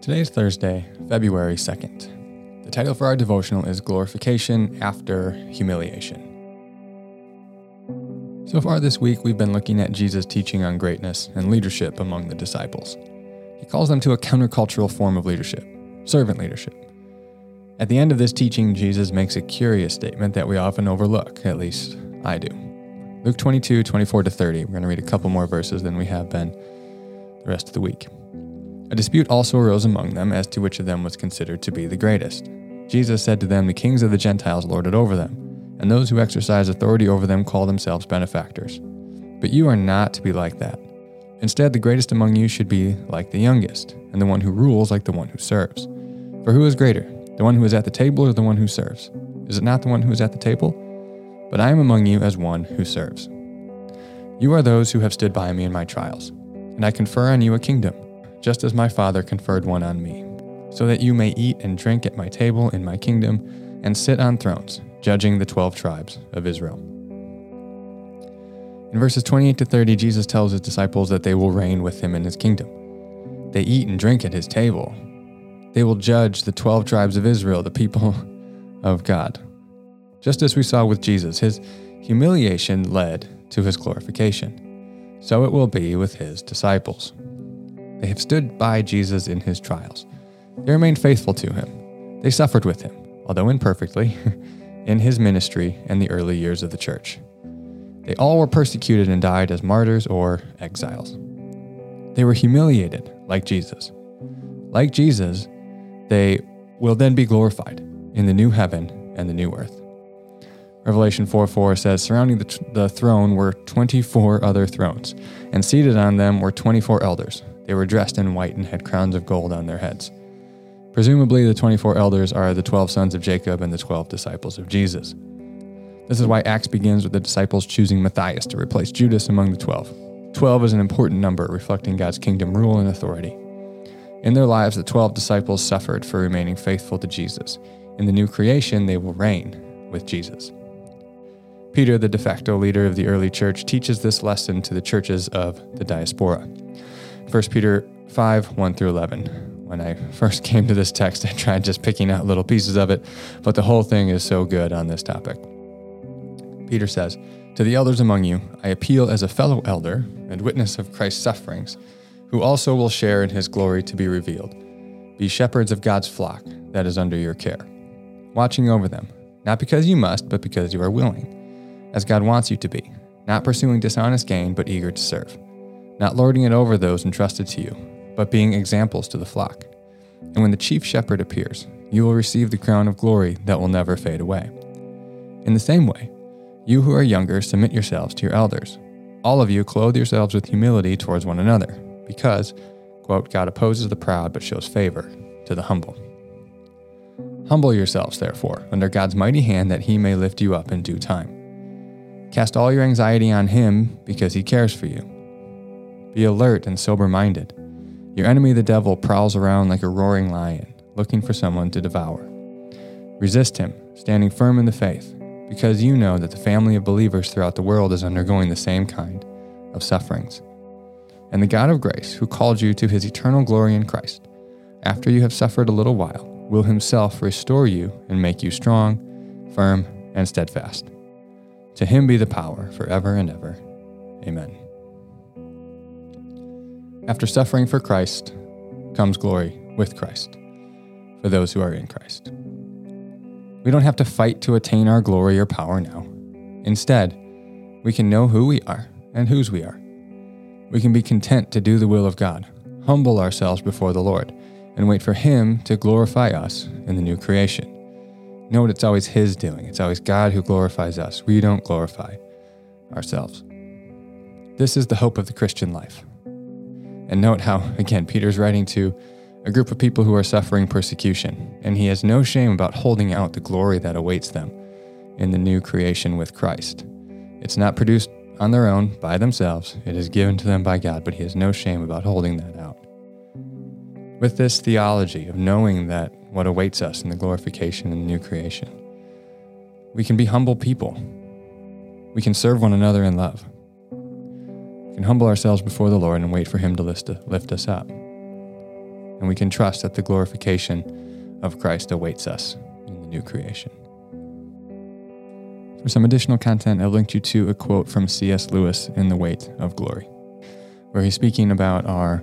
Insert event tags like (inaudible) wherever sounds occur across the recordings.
Today is Thursday, February 2nd. The title for our devotional is Glorification After Humiliation. So far this week, we've been looking at Jesus' teaching on greatness and leadership among the disciples. He calls them to a countercultural form of leadership, servant leadership. At the end of this teaching, Jesus makes a curious statement that we often overlook, at least I do. Luke 22, 24 to 30. We're going to read a couple more verses than we have been the rest of the week. A dispute also arose among them as to which of them was considered to be the greatest. Jesus said to them, The kings of the Gentiles lord it over them, and those who exercise authority over them call themselves benefactors. But you are not to be like that. Instead, the greatest among you should be like the youngest, and the one who rules like the one who serves. For who is greater, the one who is at the table or the one who serves? Is it not the one who is at the table? But I am among you as one who serves. You are those who have stood by me in my trials, and I confer on you a kingdom just as my Father conferred one on me, so that you may eat and drink at my table in my kingdom and sit on thrones, judging the twelve tribes of Israel. In verses 28 to 30, Jesus tells his disciples that they will reign with him in his kingdom. They eat and drink at his table. They will judge the 12 tribes of Israel, the people (laughs) of God. Just as we saw with Jesus, his humiliation led to his glorification. So it will be with his disciples. They have stood by Jesus in his trials. They remained faithful to him. They suffered with him, although imperfectly, (laughs) in his ministry and the early years of the church. They all were persecuted and died as martyrs or exiles. They were humiliated, like Jesus. Like Jesus, they will then be glorified in the new heaven and the new earth. Revelation 4 4 says, Surrounding the, t- the throne were 24 other thrones, and seated on them were 24 elders they were dressed in white and had crowns of gold on their heads. Presumably, the 24 elders are the 12 sons of Jacob and the 12 disciples of Jesus. This is why Acts begins with the disciples choosing Matthias to replace Judas among the 12. 12 is an important number reflecting God's kingdom rule and authority. In their lives, the 12 disciples suffered for remaining faithful to Jesus. In the new creation, they will reign with Jesus. Peter, the de facto leader of the early church, teaches this lesson to the churches of the diaspora. 1 Peter 5 1 through 11. When I first (laughs) came to this text, I tried just picking out little pieces of it, but the whole thing is so good on this topic. Peter says, To the elders among you, I appeal as a fellow elder and witness of Christ's sufferings, who also will share in his glory to be revealed. Be shepherds of God's flock that is under your care, watching over them, not because you must, but because you are willing, as God wants you to be, not pursuing dishonest gain, but eager to serve not lording it over those entrusted to you, but being examples to the flock. And when the chief shepherd appears, you will receive the crown of glory that will never fade away. In the same way, you who are younger submit yourselves to your elders. All of you clothe yourselves with humility towards one another, because, quote, God opposes the proud but shows favor to the humble. Humble yourselves, therefore, under God's mighty hand that he may lift you up in due time. Cast all your anxiety on him because he cares for you. Be alert and sober minded. Your enemy, the devil, prowls around like a roaring lion, looking for someone to devour. Resist him, standing firm in the faith, because you know that the family of believers throughout the world is undergoing the same kind of sufferings. And the God of grace, who called you to his eternal glory in Christ, after you have suffered a little while, will himself restore you and make you strong, firm, and steadfast. To him be the power forever and ever. Amen. After suffering for Christ comes glory with Christ for those who are in Christ. We don't have to fight to attain our glory or power now. Instead, we can know who we are and whose we are. We can be content to do the will of God, humble ourselves before the Lord, and wait for Him to glorify us in the new creation. Note it's always His doing, it's always God who glorifies us. We don't glorify ourselves. This is the hope of the Christian life. And note how, (laughs) again, Peter's writing to a group of people who are suffering persecution, and he has no shame about holding out the glory that awaits them in the new creation with Christ. It's not produced on their own by themselves, it is given to them by God, but he has no shame about holding that out. With this theology of knowing that what awaits us in the glorification and the new creation, we can be humble people. We can serve one another in love. We can humble ourselves before the Lord and wait for Him to lift, us up. And we can trust that the glorification of Christ awaits us in the new creation. For some additional content, I've linked you to a quote from C.S. Lewis in The Weight of Glory, where he's speaking about our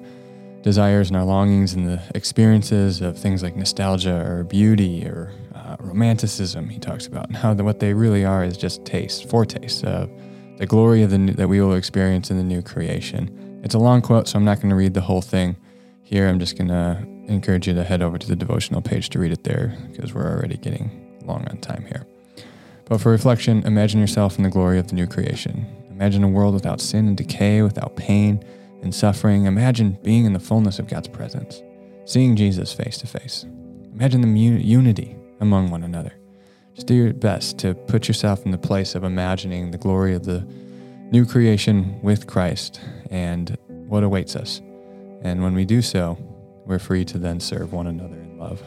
desires and our longings and the experiences of things like nostalgia or beauty or uh, romanticism. He talks about and how the, what they really are is just taste, foretastes of the glory of the new, that we will experience in the new creation. It's a long quote, so I'm not going to read the whole thing here. I'm just going to encourage you to head over to the devotional page to read it there because we're already getting long on time here. But for reflection, imagine yourself in the glory of the new creation. Imagine a world without sin and decay, without pain and suffering. Imagine being in the fullness of God's presence, seeing Jesus face to face. Imagine the unity among one another. Just do your best to put yourself in the place of imagining the glory of the new creation with Christ and what awaits us. And when we do so, we're free to then serve one another in love